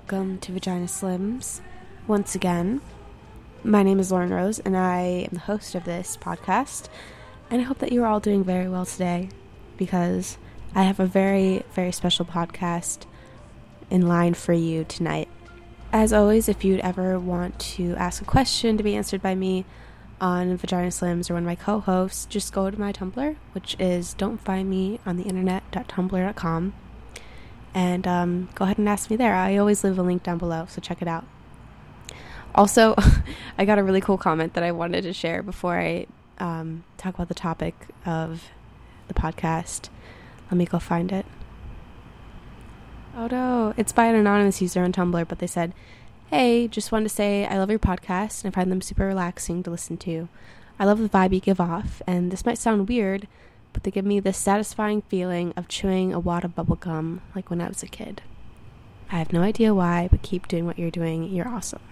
welcome to Vagina Slims once again. My name is Lauren Rose, and I am the host of this podcast. And I hope that you're all doing very well today because I have a very, very special podcast in line for you tonight. As always, if you'd ever want to ask a question to be answered by me on Vagina Slims or one of my co hosts, just go to my Tumblr, which is don't find me on the and um, go ahead and ask me there. I always leave a link down below, so check it out. Also, I got a really cool comment that I wanted to share before I um, talk about the topic of the podcast. Let me go find it. Oh no, it's by an anonymous user on Tumblr, but they said, Hey, just wanted to say I love your podcast and I find them super relaxing to listen to. I love the vibe you give off, and this might sound weird, but they give me this satisfying feeling of chewing a wad of bubblegum like when I was a kid. I have no idea why, but keep doing what you're doing. You're awesome.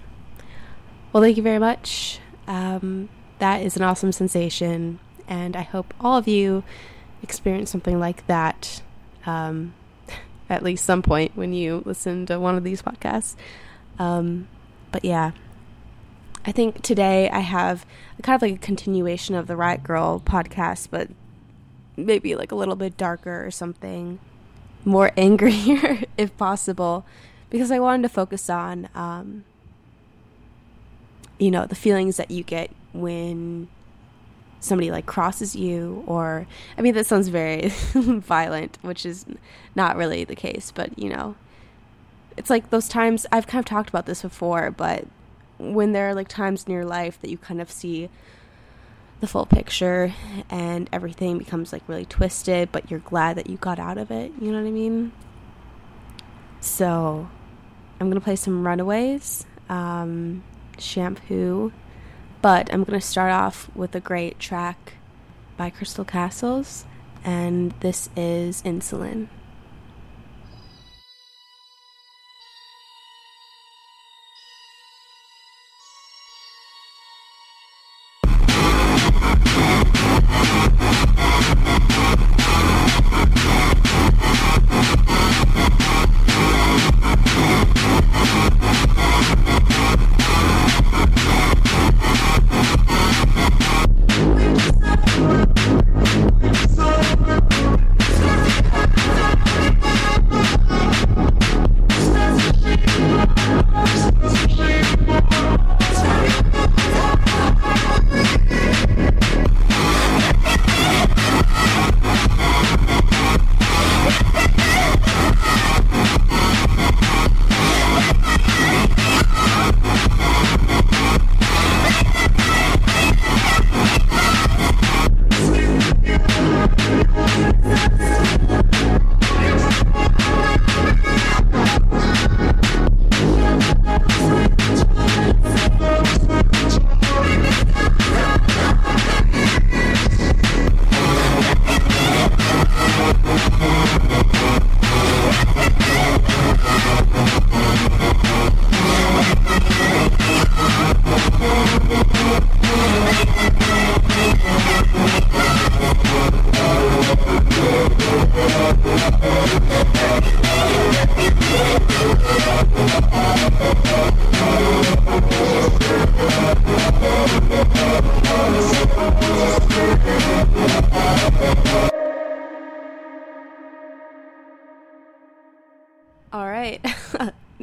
Well, thank you very much. Um, that is an awesome sensation, and I hope all of you experience something like that um, at least some point when you listen to one of these podcasts. Um, but yeah, I think today I have kind of like a continuation of the Riot Grrrl podcast, but maybe like a little bit darker or something, more angrier if possible, because I wanted to focus on, um, you know, the feelings that you get when somebody like crosses you or i mean that sounds very violent which is not really the case but you know it's like those times i've kind of talked about this before but when there are like times in your life that you kind of see the full picture and everything becomes like really twisted but you're glad that you got out of it you know what i mean so i'm gonna play some runaways um, shampoo but I'm going to start off with a great track by Crystal Castles, and this is Insulin.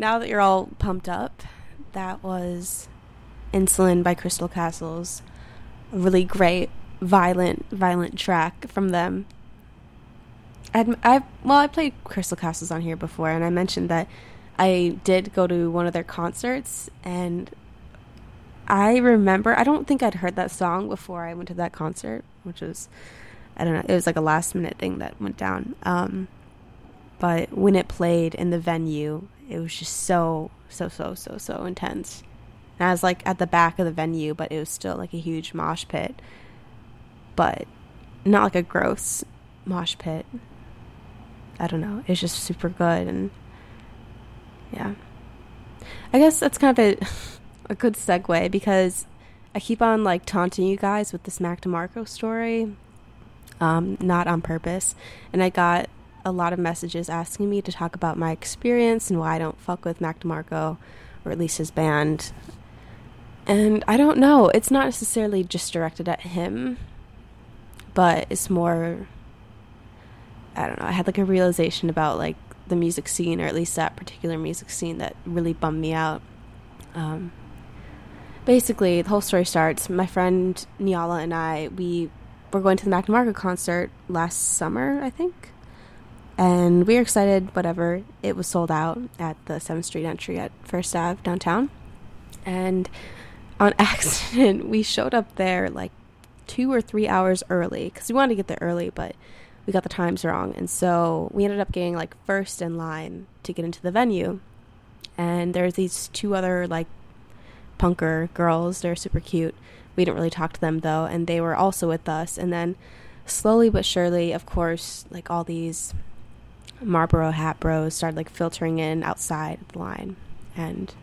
Now that you're all pumped up, that was Insulin by Crystal Castles. A really great, violent, violent track from them. I'd, I well, I played Crystal Castles on here before, and I mentioned that I did go to one of their concerts, and I remember. I don't think I'd heard that song before I went to that concert, which was I don't know. It was like a last minute thing that went down. Um, but when it played in the venue, it was just so so so so so intense. And I was like at the back of the venue, but it was still like a huge mosh pit. But not like a gross mosh pit. I don't know. It's just super good and yeah. I guess that's kind of a a good segue because I keep on like taunting you guys with this Mac DeMarco story. Um, not on purpose. And I got a lot of messages asking me to talk about my experience and why I don't fuck with Mac DeMarco or at least his band. And I don't know. It's not necessarily just directed at him, but it's more. I don't know. I had like a realization about like the music scene, or at least that particular music scene, that really bummed me out. Um, basically, the whole story starts. My friend Niala and I, we were going to the Mac DeMarco concert last summer, I think. And we were excited, whatever. It was sold out at the 7th Street entry at First Ave downtown. And on accident, we showed up there like two or three hours early because we wanted to get there early, but we got the times wrong. And so we ended up getting like first in line to get into the venue. And there's these two other like punker girls. They're super cute. We didn't really talk to them though, and they were also with us. And then slowly but surely, of course, like all these Marlboro hat bros started like filtering in outside the line. And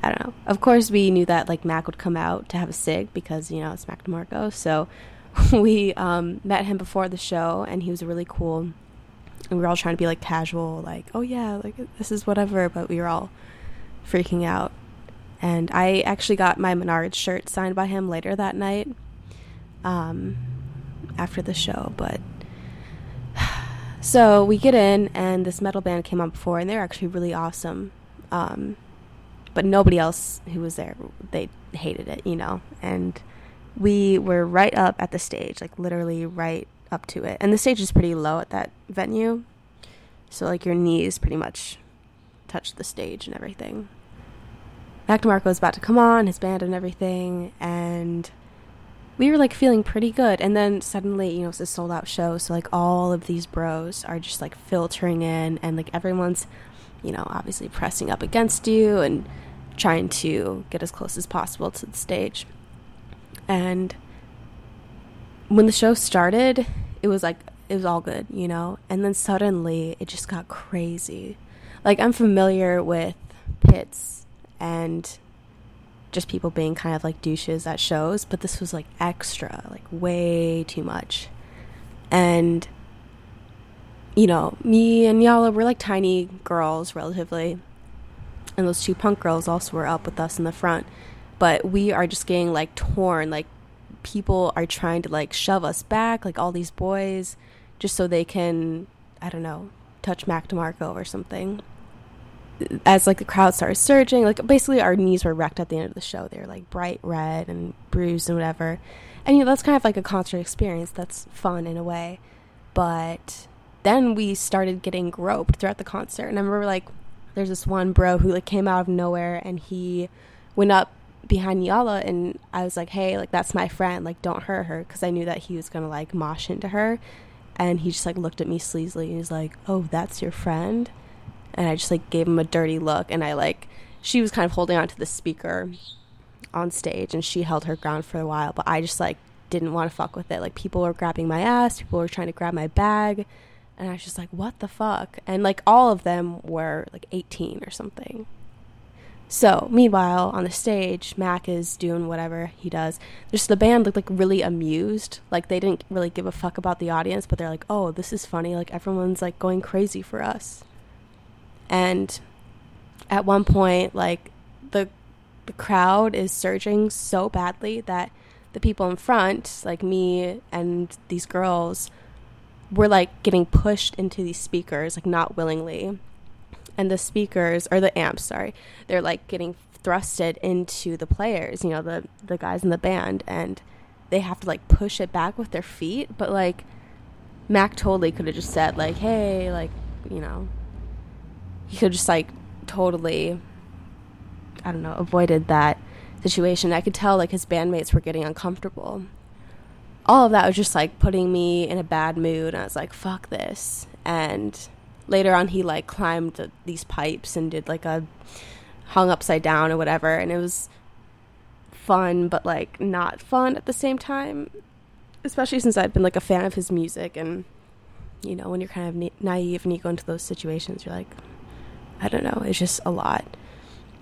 I don't know. Of course, we knew that like Mac would come out to have a sig because you know it's Mac DeMarco. So we um, met him before the show, and he was really cool. And we were all trying to be like casual, like oh yeah, like this is whatever. But we were all freaking out. And I actually got my Menards shirt signed by him later that night, um, after the show. But so we get in, and this metal band came on before, and they're actually really awesome. Um, but nobody else who was there, they hated it, you know. And we were right up at the stage, like literally right up to it. And the stage is pretty low at that venue, so like your knees pretty much touch the stage and everything. Mac DeMarco was about to come on, his band and everything, and we were like feeling pretty good. And then suddenly, you know, it's a sold out show, so like all of these bros are just like filtering in, and like everyone's, you know, obviously pressing up against you and trying to get as close as possible to the stage. And when the show started, it was like it was all good, you know? And then suddenly it just got crazy. Like I'm familiar with pits and just people being kind of like douches at shows, but this was like extra, like way too much. And you know, me and Yala were like tiny girls relatively. And those two punk girls also were up with us in the front. But we are just getting like torn. Like people are trying to like shove us back, like all these boys, just so they can, I don't know, touch Mac DeMarco or something as like the crowd started surging, like basically our knees were wrecked at the end of the show. They were like bright red and bruised and whatever. And you know, that's kind of like a concert experience. That's fun in a way. But then we started getting groped throughout the concert. And I remember like there's this one bro who like came out of nowhere and he went up behind Yala and I was like, "Hey, like that's my friend. Like don't hurt her" because I knew that he was going to like mosh into her. And he just like looked at me sleazily and he's like, "Oh, that's your friend?" And I just like gave him a dirty look and I like she was kind of holding on to the speaker on stage and she held her ground for a while but I just like didn't want to fuck with it. Like people were grabbing my ass people were trying to grab my bag and I was just like what the fuck? And like all of them were like 18 or something. So meanwhile on the stage Mac is doing whatever he does. Just the band looked like really amused. Like they didn't really give a fuck about the audience but they're like oh this is funny. Like everyone's like going crazy for us and at one point like the the crowd is surging so badly that the people in front like me and these girls were like getting pushed into these speakers like not willingly. And the speakers or the amps sorry they're like getting thrusted into the players you know the the guys in the band. And they have to like push it back with their feet. But like mac totally could have just said like hey like you know he could just like totally I don't know, avoided that situation. I could tell like his bandmates were getting uncomfortable. All of that was just like putting me in a bad mood. And I was like, fuck this. And later on, he like climbed these pipes and did like a hung upside down or whatever. And it was fun, but like not fun at the same time. especially since I'd been like a fan of his music and you know, when you're kind of na- naive and you go into those situations, you're like I don't know, it's just a lot.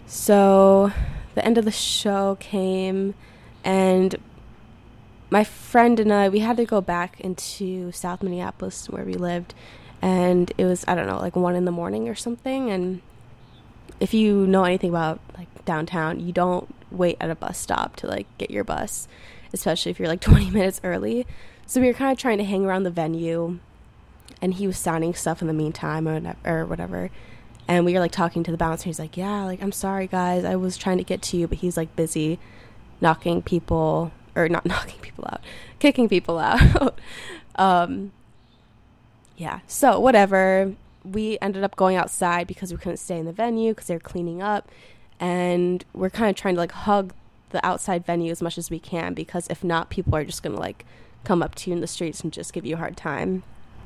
So, the end of the show came and my friend and I we had to go back into South Minneapolis where we lived and it was I don't know, like 1 in the morning or something and if you know anything about like downtown, you don't wait at a bus stop to like get your bus, especially if you're like 20 minutes early. So we were kind of trying to hang around the venue, and he was signing stuff in the meantime or, or whatever. And we were like talking to the bouncer. He's like, "Yeah, like I'm sorry, guys. I was trying to get to you, but he's like busy knocking people or not knocking people out, kicking people out." um, yeah. So whatever we ended up going outside because we couldn't stay in the venue because they're cleaning up and we're kind of trying to like hug the outside venue as much as we can because if not people are just to like come up to you in the streets and just give you a hard time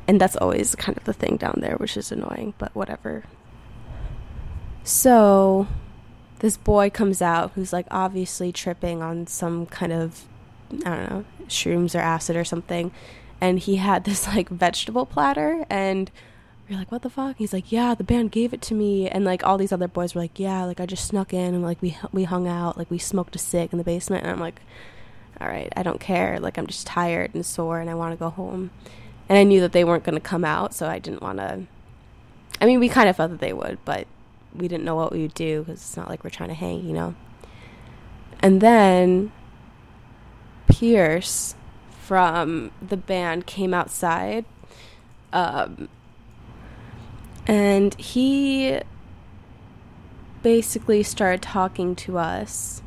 and that's always kind of the thing down there which is annoying but whatever so this boy comes out who's like obviously tripping on some kind of i don't know shrooms or acid or something and he had this like vegetable platter and we are like, what the fuck? He's like, yeah, the band gave it to me, and like all these other boys were like, yeah, like I just snuck in and like we we hung out, like we smoked a cig in the basement, and I'm like, all right, I don't care, like I'm just tired and sore, and I want to go home, and I knew that they weren't gonna come out, so I didn't want to. I mean, we kind of thought that they would, but we didn't know what we would do because it's not like we're trying to hang, you know. And then Pierce from the band came outside. Um, and he basically started talking to us.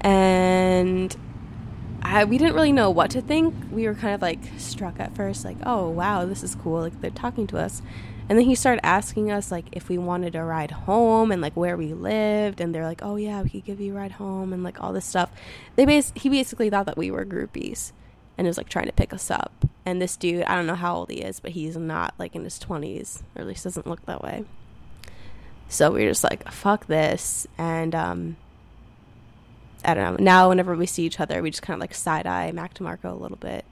And I, we didn't really know what to think. We were kind of like struck at first, like, oh, wow, this is cool. Like, they're talking to us. And then he started asking us, like, if we wanted a ride home and, like, where we lived. And they're like, oh, yeah, we could give you a ride home and, like, all this stuff. They bas- he basically thought that we were groupies and was, like, trying to pick us up. And this dude, I don't know how old he is, but he's not, like, in his 20s, or at least doesn't look that way. So we were just like, fuck this. And, um, I don't know. Now, whenever we see each other, we just kind of like side eye Mac DeMarco a little bit.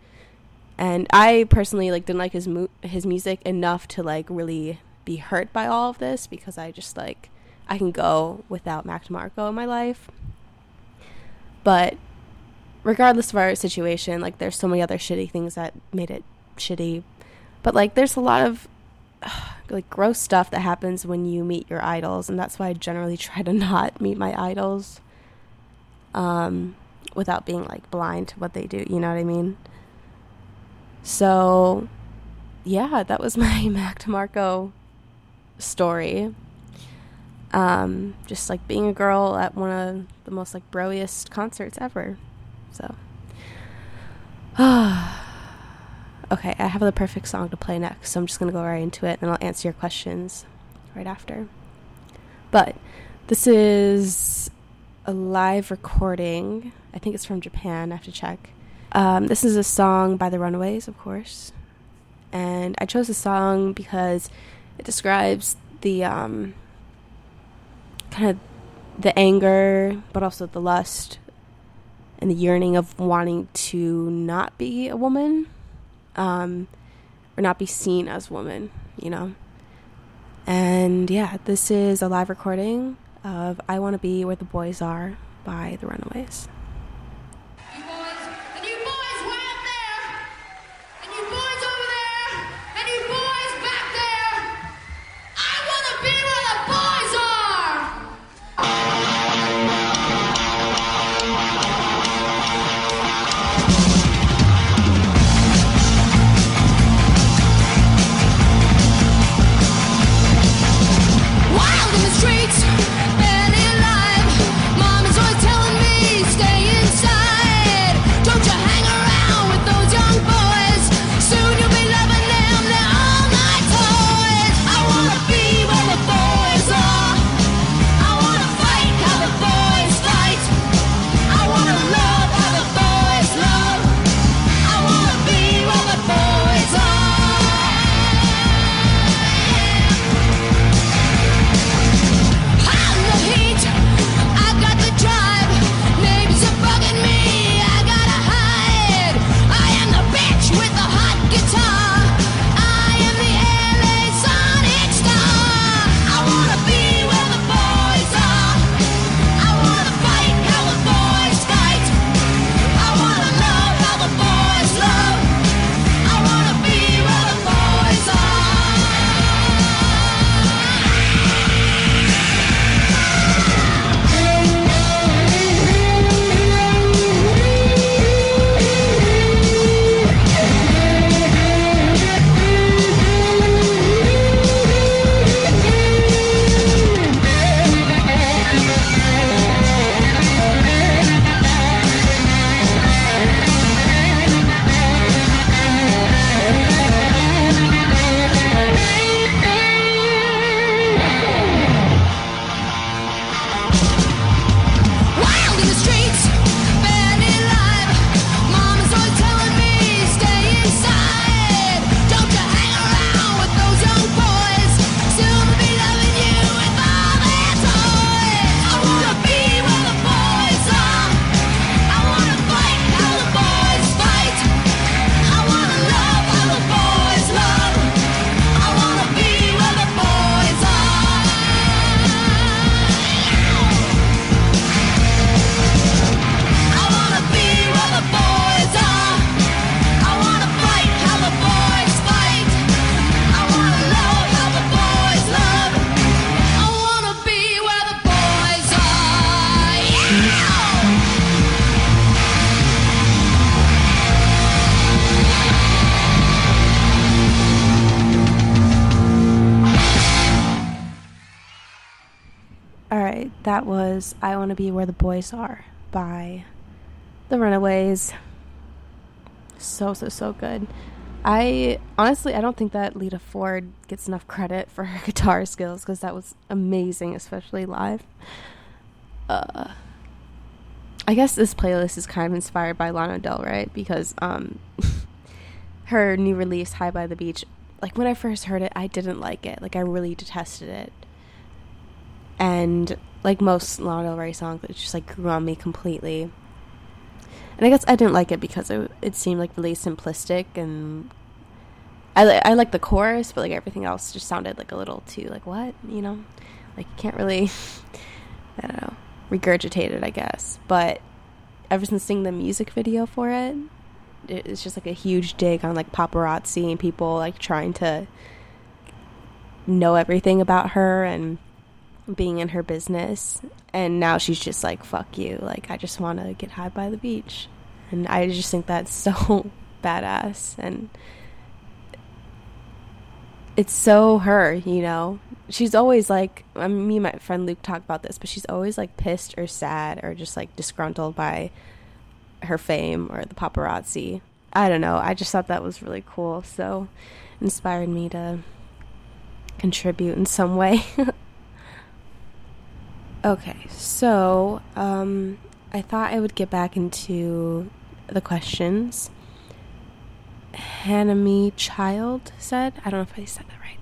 And I personally like didn't like his mu- his music enough to like really be hurt by all of this because I just like I can go without Mac DeMarco in my life. But regardless of our situation, like there's so many other shitty things that made it shitty. But like there's a lot of like gross stuff that happens when you meet your idols and that's why I generally try to not meet my idols um, without being like blind to what they do. You know what I mean? So, yeah, that was my Mac DeMarco story. Um, just like being a girl at one of the most like broiest concerts ever. So, okay, I have the perfect song to play next, so I'm just gonna go right into it, and I'll answer your questions right after. But this is a live recording. I think it's from Japan. I have to check. Um, this is a song by the Runaways, of course. And I chose the song because it describes the um, kind of the anger, but also the lust and the yearning of wanting to not be a woman um, or not be seen as woman, you know. And yeah, this is a live recording of I Want to Be Where the Boys Are by the Runaways. To Be Where the Boys Are by The Runaways. So, so, so good. I honestly, I don't think that Lita Ford gets enough credit for her guitar skills because that was amazing, especially live. Uh, I guess this playlist is kind of inspired by Lana Del Rey because um, her new release, High by the Beach, like when I first heard it, I didn't like it. Like I really detested it. And like most Lana Del Rey songs, it just like grew on me completely. And I guess I didn't like it because it it seemed like really simplistic and I li- I like the chorus, but like everything else just sounded like a little too like what you know, like you can't really I don't know regurgitate it I guess. But ever since seeing the music video for it, it- it's just like a huge dig on like paparazzi and people like trying to know everything about her and being in her business and now she's just like fuck you. Like i just want to get high by the beach. And i just think that's so badass and it's so her you know? She's always like I mean, me and my friend luke talk about this but she's always like pissed or sad or just like disgruntled by her fame or the paparazzi. I don't know. I just thought that was really cool. So inspired me to contribute in some way Okay, so um, I thought I would get back into the questions. Hanami Child said, I don't know if I said that right.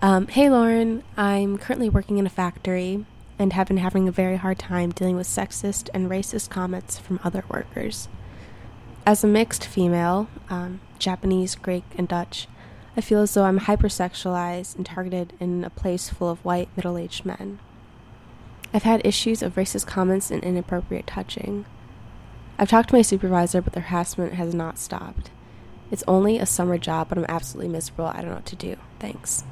Um, hey Lauren, I'm currently working in a factory and have been having a very hard time dealing with sexist and racist comments from other workers. As a mixed female, um, Japanese, Greek, and Dutch, I feel as though I'm hypersexualized and targeted in a place full of white, middle aged men. I've had issues of racist comments and inappropriate touching. I've talked to my supervisor, but the harassment has not stopped. It's only a summer job, but I'm absolutely miserable. I don't know what to do. Thanks.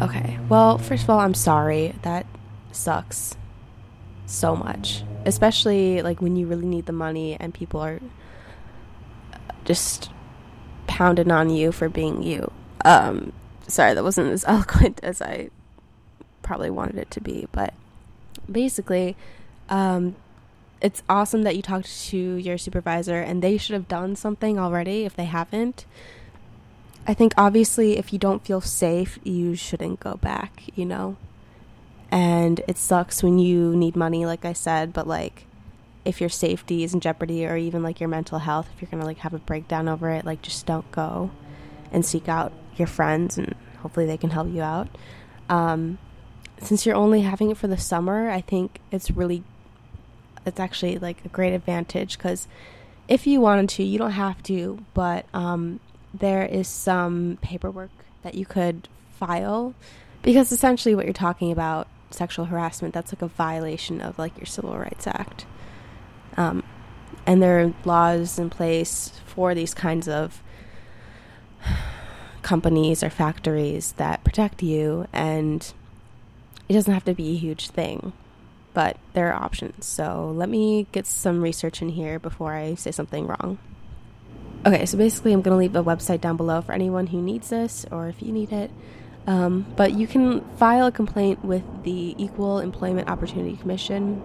Okay, well, first of all, I'm sorry. That sucks so much. Especially like when you really need the money and people are just pounding on you for being you. Um, sorry, that wasn't as eloquent as I probably wanted it to be. But basically, um, it's awesome that you talked to your supervisor and they should have done something already if they haven't. I think obviously, if you don't feel safe, you shouldn't go back, you know? And it sucks when you need money, like I said, but like if your safety is in jeopardy or even like your mental health, if you're gonna like have a breakdown over it, like just don't go and seek out your friends and hopefully they can help you out. Um, since you're only having it for the summer, I think it's really it's actually like a great advantage because if you wanted to, you don't have to, but um, there is some paperwork that you could file because essentially what you're talking about sexual harassment that's like a violation of like your civil rights act. Um, and there are laws in place for these kinds of companies or factories that protect you and it doesn't have to be a huge thing but there are options. So let me get some research in here before i say something wrong. Okay so basically i'm going to leave a website down below for anyone who needs this or if you need it. Um, but you can file a complaint with the equal employment opportunity commission.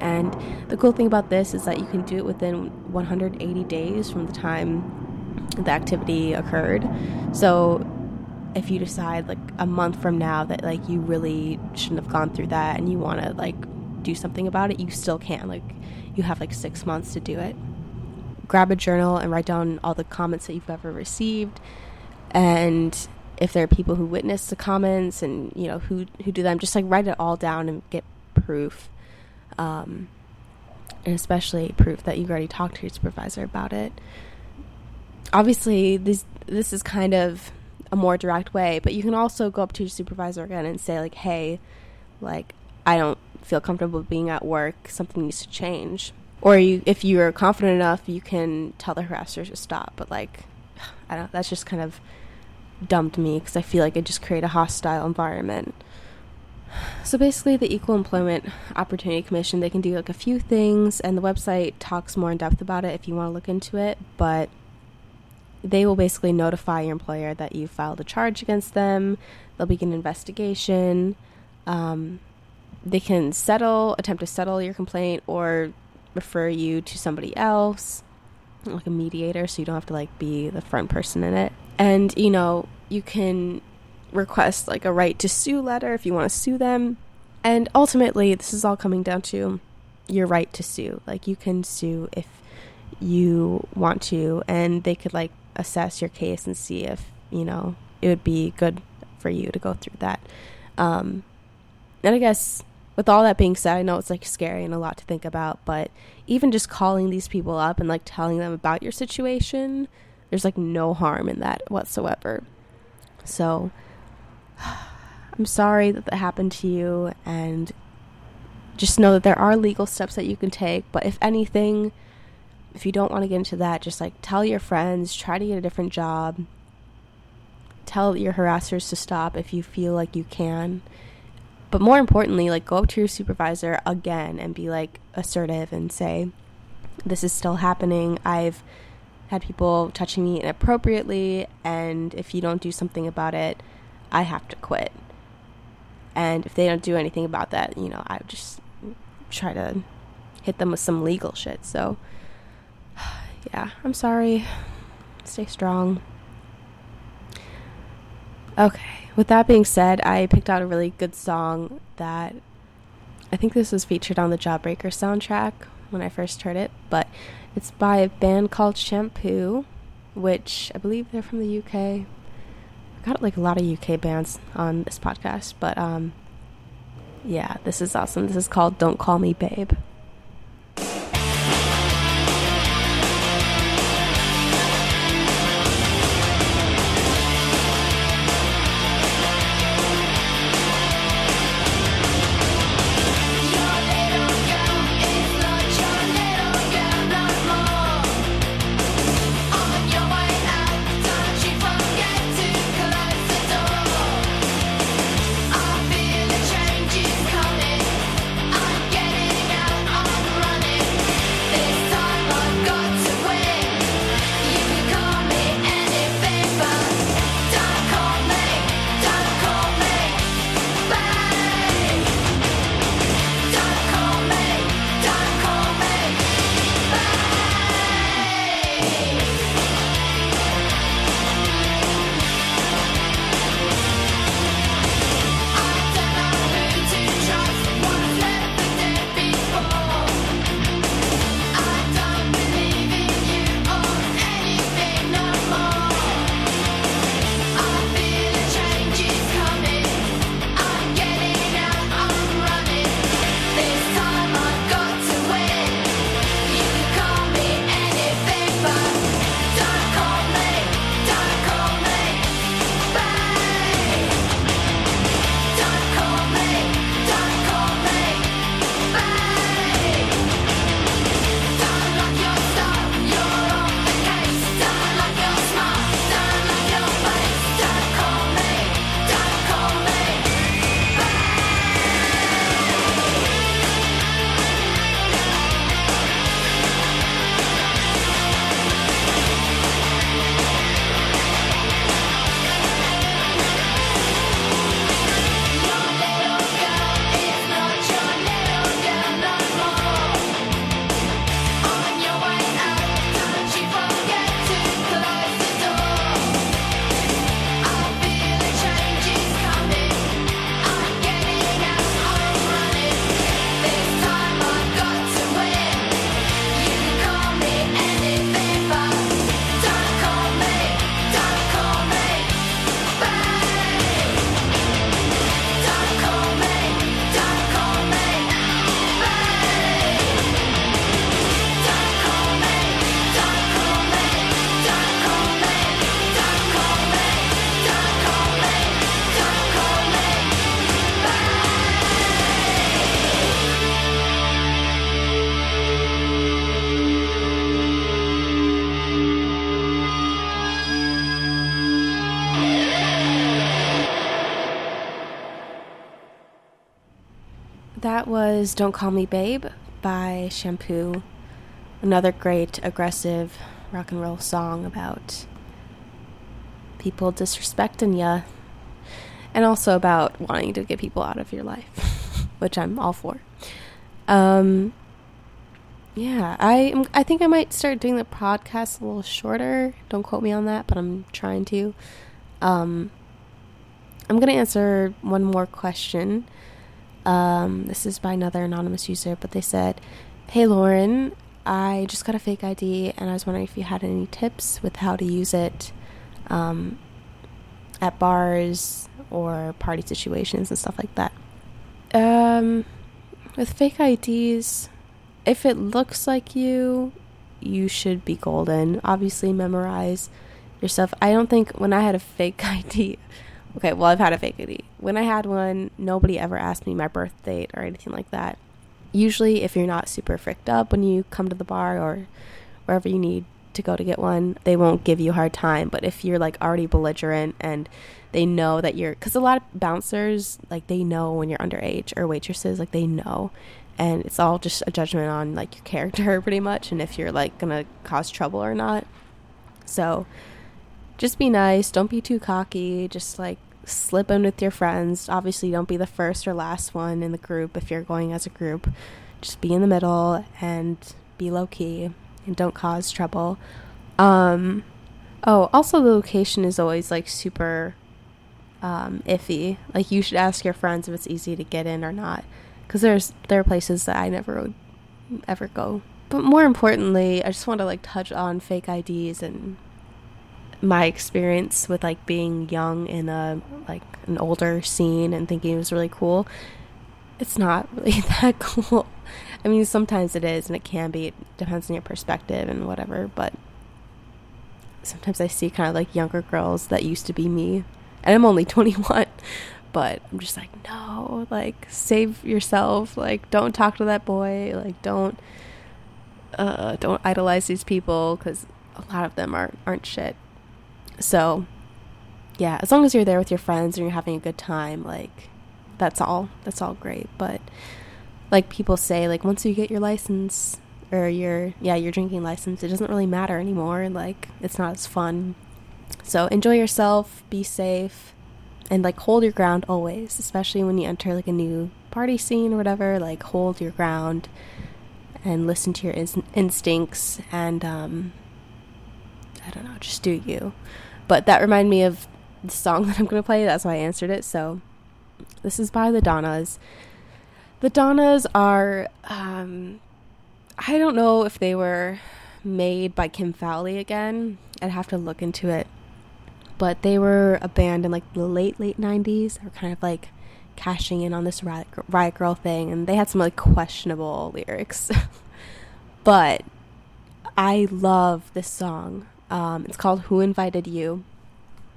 And the cool thing about this is that you can do it within 180 days from the time the activity occurred. So if you decide like a month from now that like you really shouldn't have gone through that and you want to like do something about it, you still can. Like you have like 6 months to do it. Grab a journal and write down all the comments that you've ever received and if there are people who witness the comments and you know who who do them just like write it all down and get proof um, and especially proof that you've already talked to your supervisor about it. Obviously, this this is kind of a more direct way, but you can also go up to your supervisor again and say like, "Hey, like I don't feel comfortable being at work. Something needs to change." Or you, if you're confident enough, you can tell the harasser to stop. But like, I don't. That's just kind of dumped me because I feel like it just create a hostile environment. So basically, the Equal Employment Opportunity Commission, they can do like a few things, and the website talks more in depth about it if you want to look into it. But they will basically notify your employer that you filed a charge against them. They'll begin an investigation. Um, they can settle, attempt to settle your complaint, or refer you to somebody else, like a mediator, so you don't have to like be the front person in it. And you know, you can request like a right to sue letter if you want to sue them. And ultimately, this is all coming down to your right to sue. Like you can sue if you want to, and they could like assess your case and see if you know it would be good for you to go through that. Um, and I guess with all that being said, I know it's like scary and a lot to think about, but even just calling these people up and like telling them about your situation, there's like no harm in that whatsoever. So I'm sorry that that happened to you and just know that there are legal steps that you can take, but if anything, if you don't want to get into that, just like tell your friends, try to get a different job. Tell your harassers to stop if you feel like you can but more importantly, like go up to your supervisor again and be like assertive and say, This is still happening. I've had people touching me inappropriately, and if you don't do something about it, I have to quit. And if they don't do anything about that, you know, I just try to hit them with some legal shit. So, yeah, I'm sorry. Stay strong. Okay with that being said, I picked out a really good song that I think this was featured on the Jawbreaker soundtrack when I first heard it, but it's by a band called Shampoo, which I believe they're from the UK. I got like a lot of UK bands on this podcast, but um yeah, this is awesome. This is called Don't Call Me Babe. Was Don't Call Me Babe by Shampoo. Another great, aggressive rock and roll song about people disrespecting you And also about wanting to get people out of your life. which I'm all for. Um, yeah, I I think I might start doing the podcast a little shorter. Don't quote me on that, but I'm trying to. Um, I'm gonna answer one more question. Um, this is by another anonymous user, but they said, "Hey Lauren, I just got a fake ID, and I was wondering if you had any tips with how to use it um, at bars or party situations and stuff like that." Um, with fake IDs, if it looks like you, you should be golden. Obviously, memorize yourself. I don't think when I had a fake ID, okay, well, I've had a fake ID. When I had one, nobody ever asked me my birth date or anything like that. Usually, if you're not super fricked up when you come to the bar or wherever you need to go to get one, they won't give you a hard time. But if you're like already belligerent and they know that you're, because a lot of bouncers, like they know when you're underage or waitresses, like they know. And it's all just a judgment on like your character pretty much and if you're like gonna cause trouble or not. So just be nice. Don't be too cocky. Just like slip in with your friends. Obviously, don't be the first or last one in the group if you're going as a group. Just be in the middle and be low key and don't cause trouble. Um, oh, also, the location is always like super um, iffy. Like, you should ask your friends if it's easy to get in or not. Because there's there are places that I never would ever go. But more importantly, I just want to like touch on fake IDs and my experience with like being young in a like an older scene and thinking it was really cool it's not really that cool. I mean sometimes it is and it can be it depends on your perspective and whatever but sometimes i see kind of like younger girls that used to be me and i'm only 21 but i'm just like no like save yourself like don't talk to that boy like don't uh don't idolize these people because a lot of them aren't aren't shit so, yeah, as long as you're there with your friends and you're having a good time, like that's all. That's all great. But like people say, like once you get your license or your yeah, your drinking license, it doesn't really matter anymore. Like it's not as fun. So, enjoy yourself, be safe, and like hold your ground always, especially when you enter like a new party scene or whatever, like hold your ground and listen to your ins- instincts and um I don't know, just do you. But that reminded me of the song that I'm going to play. That's why I answered it. So this is by the Donnas. The Donnas are, um, I don't know if they were made by Kim Fowley again. I'd have to look into it. But they were a band in like the late, late 90s. They were kind of like cashing in on this Riot, Riot Grrrl thing. And they had some like questionable lyrics. but I love this song. Um, it's called Who Invited You?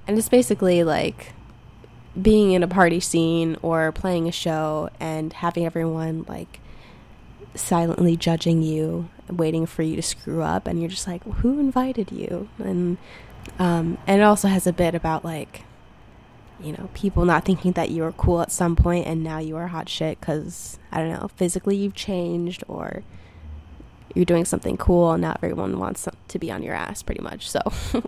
And it's basically like being in a party scene or playing a show and having everyone like silently judging you, waiting for you to screw up, and you're just like, who invited you? And um, and it also has a bit about like, you know, people not thinking that you were cool at some point and now you are hot shit because I don't know, physically you've changed or you're doing something cool and not everyone wants to be on your ass pretty much so.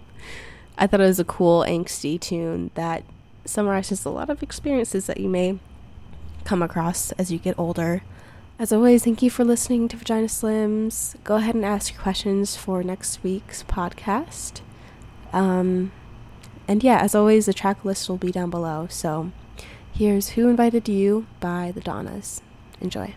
I thought it was a cool angsty tune that summarizes a lot of experiences that you may come across as you get older. As always thank you for listening to vagina slims. Go ahead and ask your questions for next week's podcast. Um, and yeah as always the track list will be down below. So here's who invited you by the donnas. Enjoy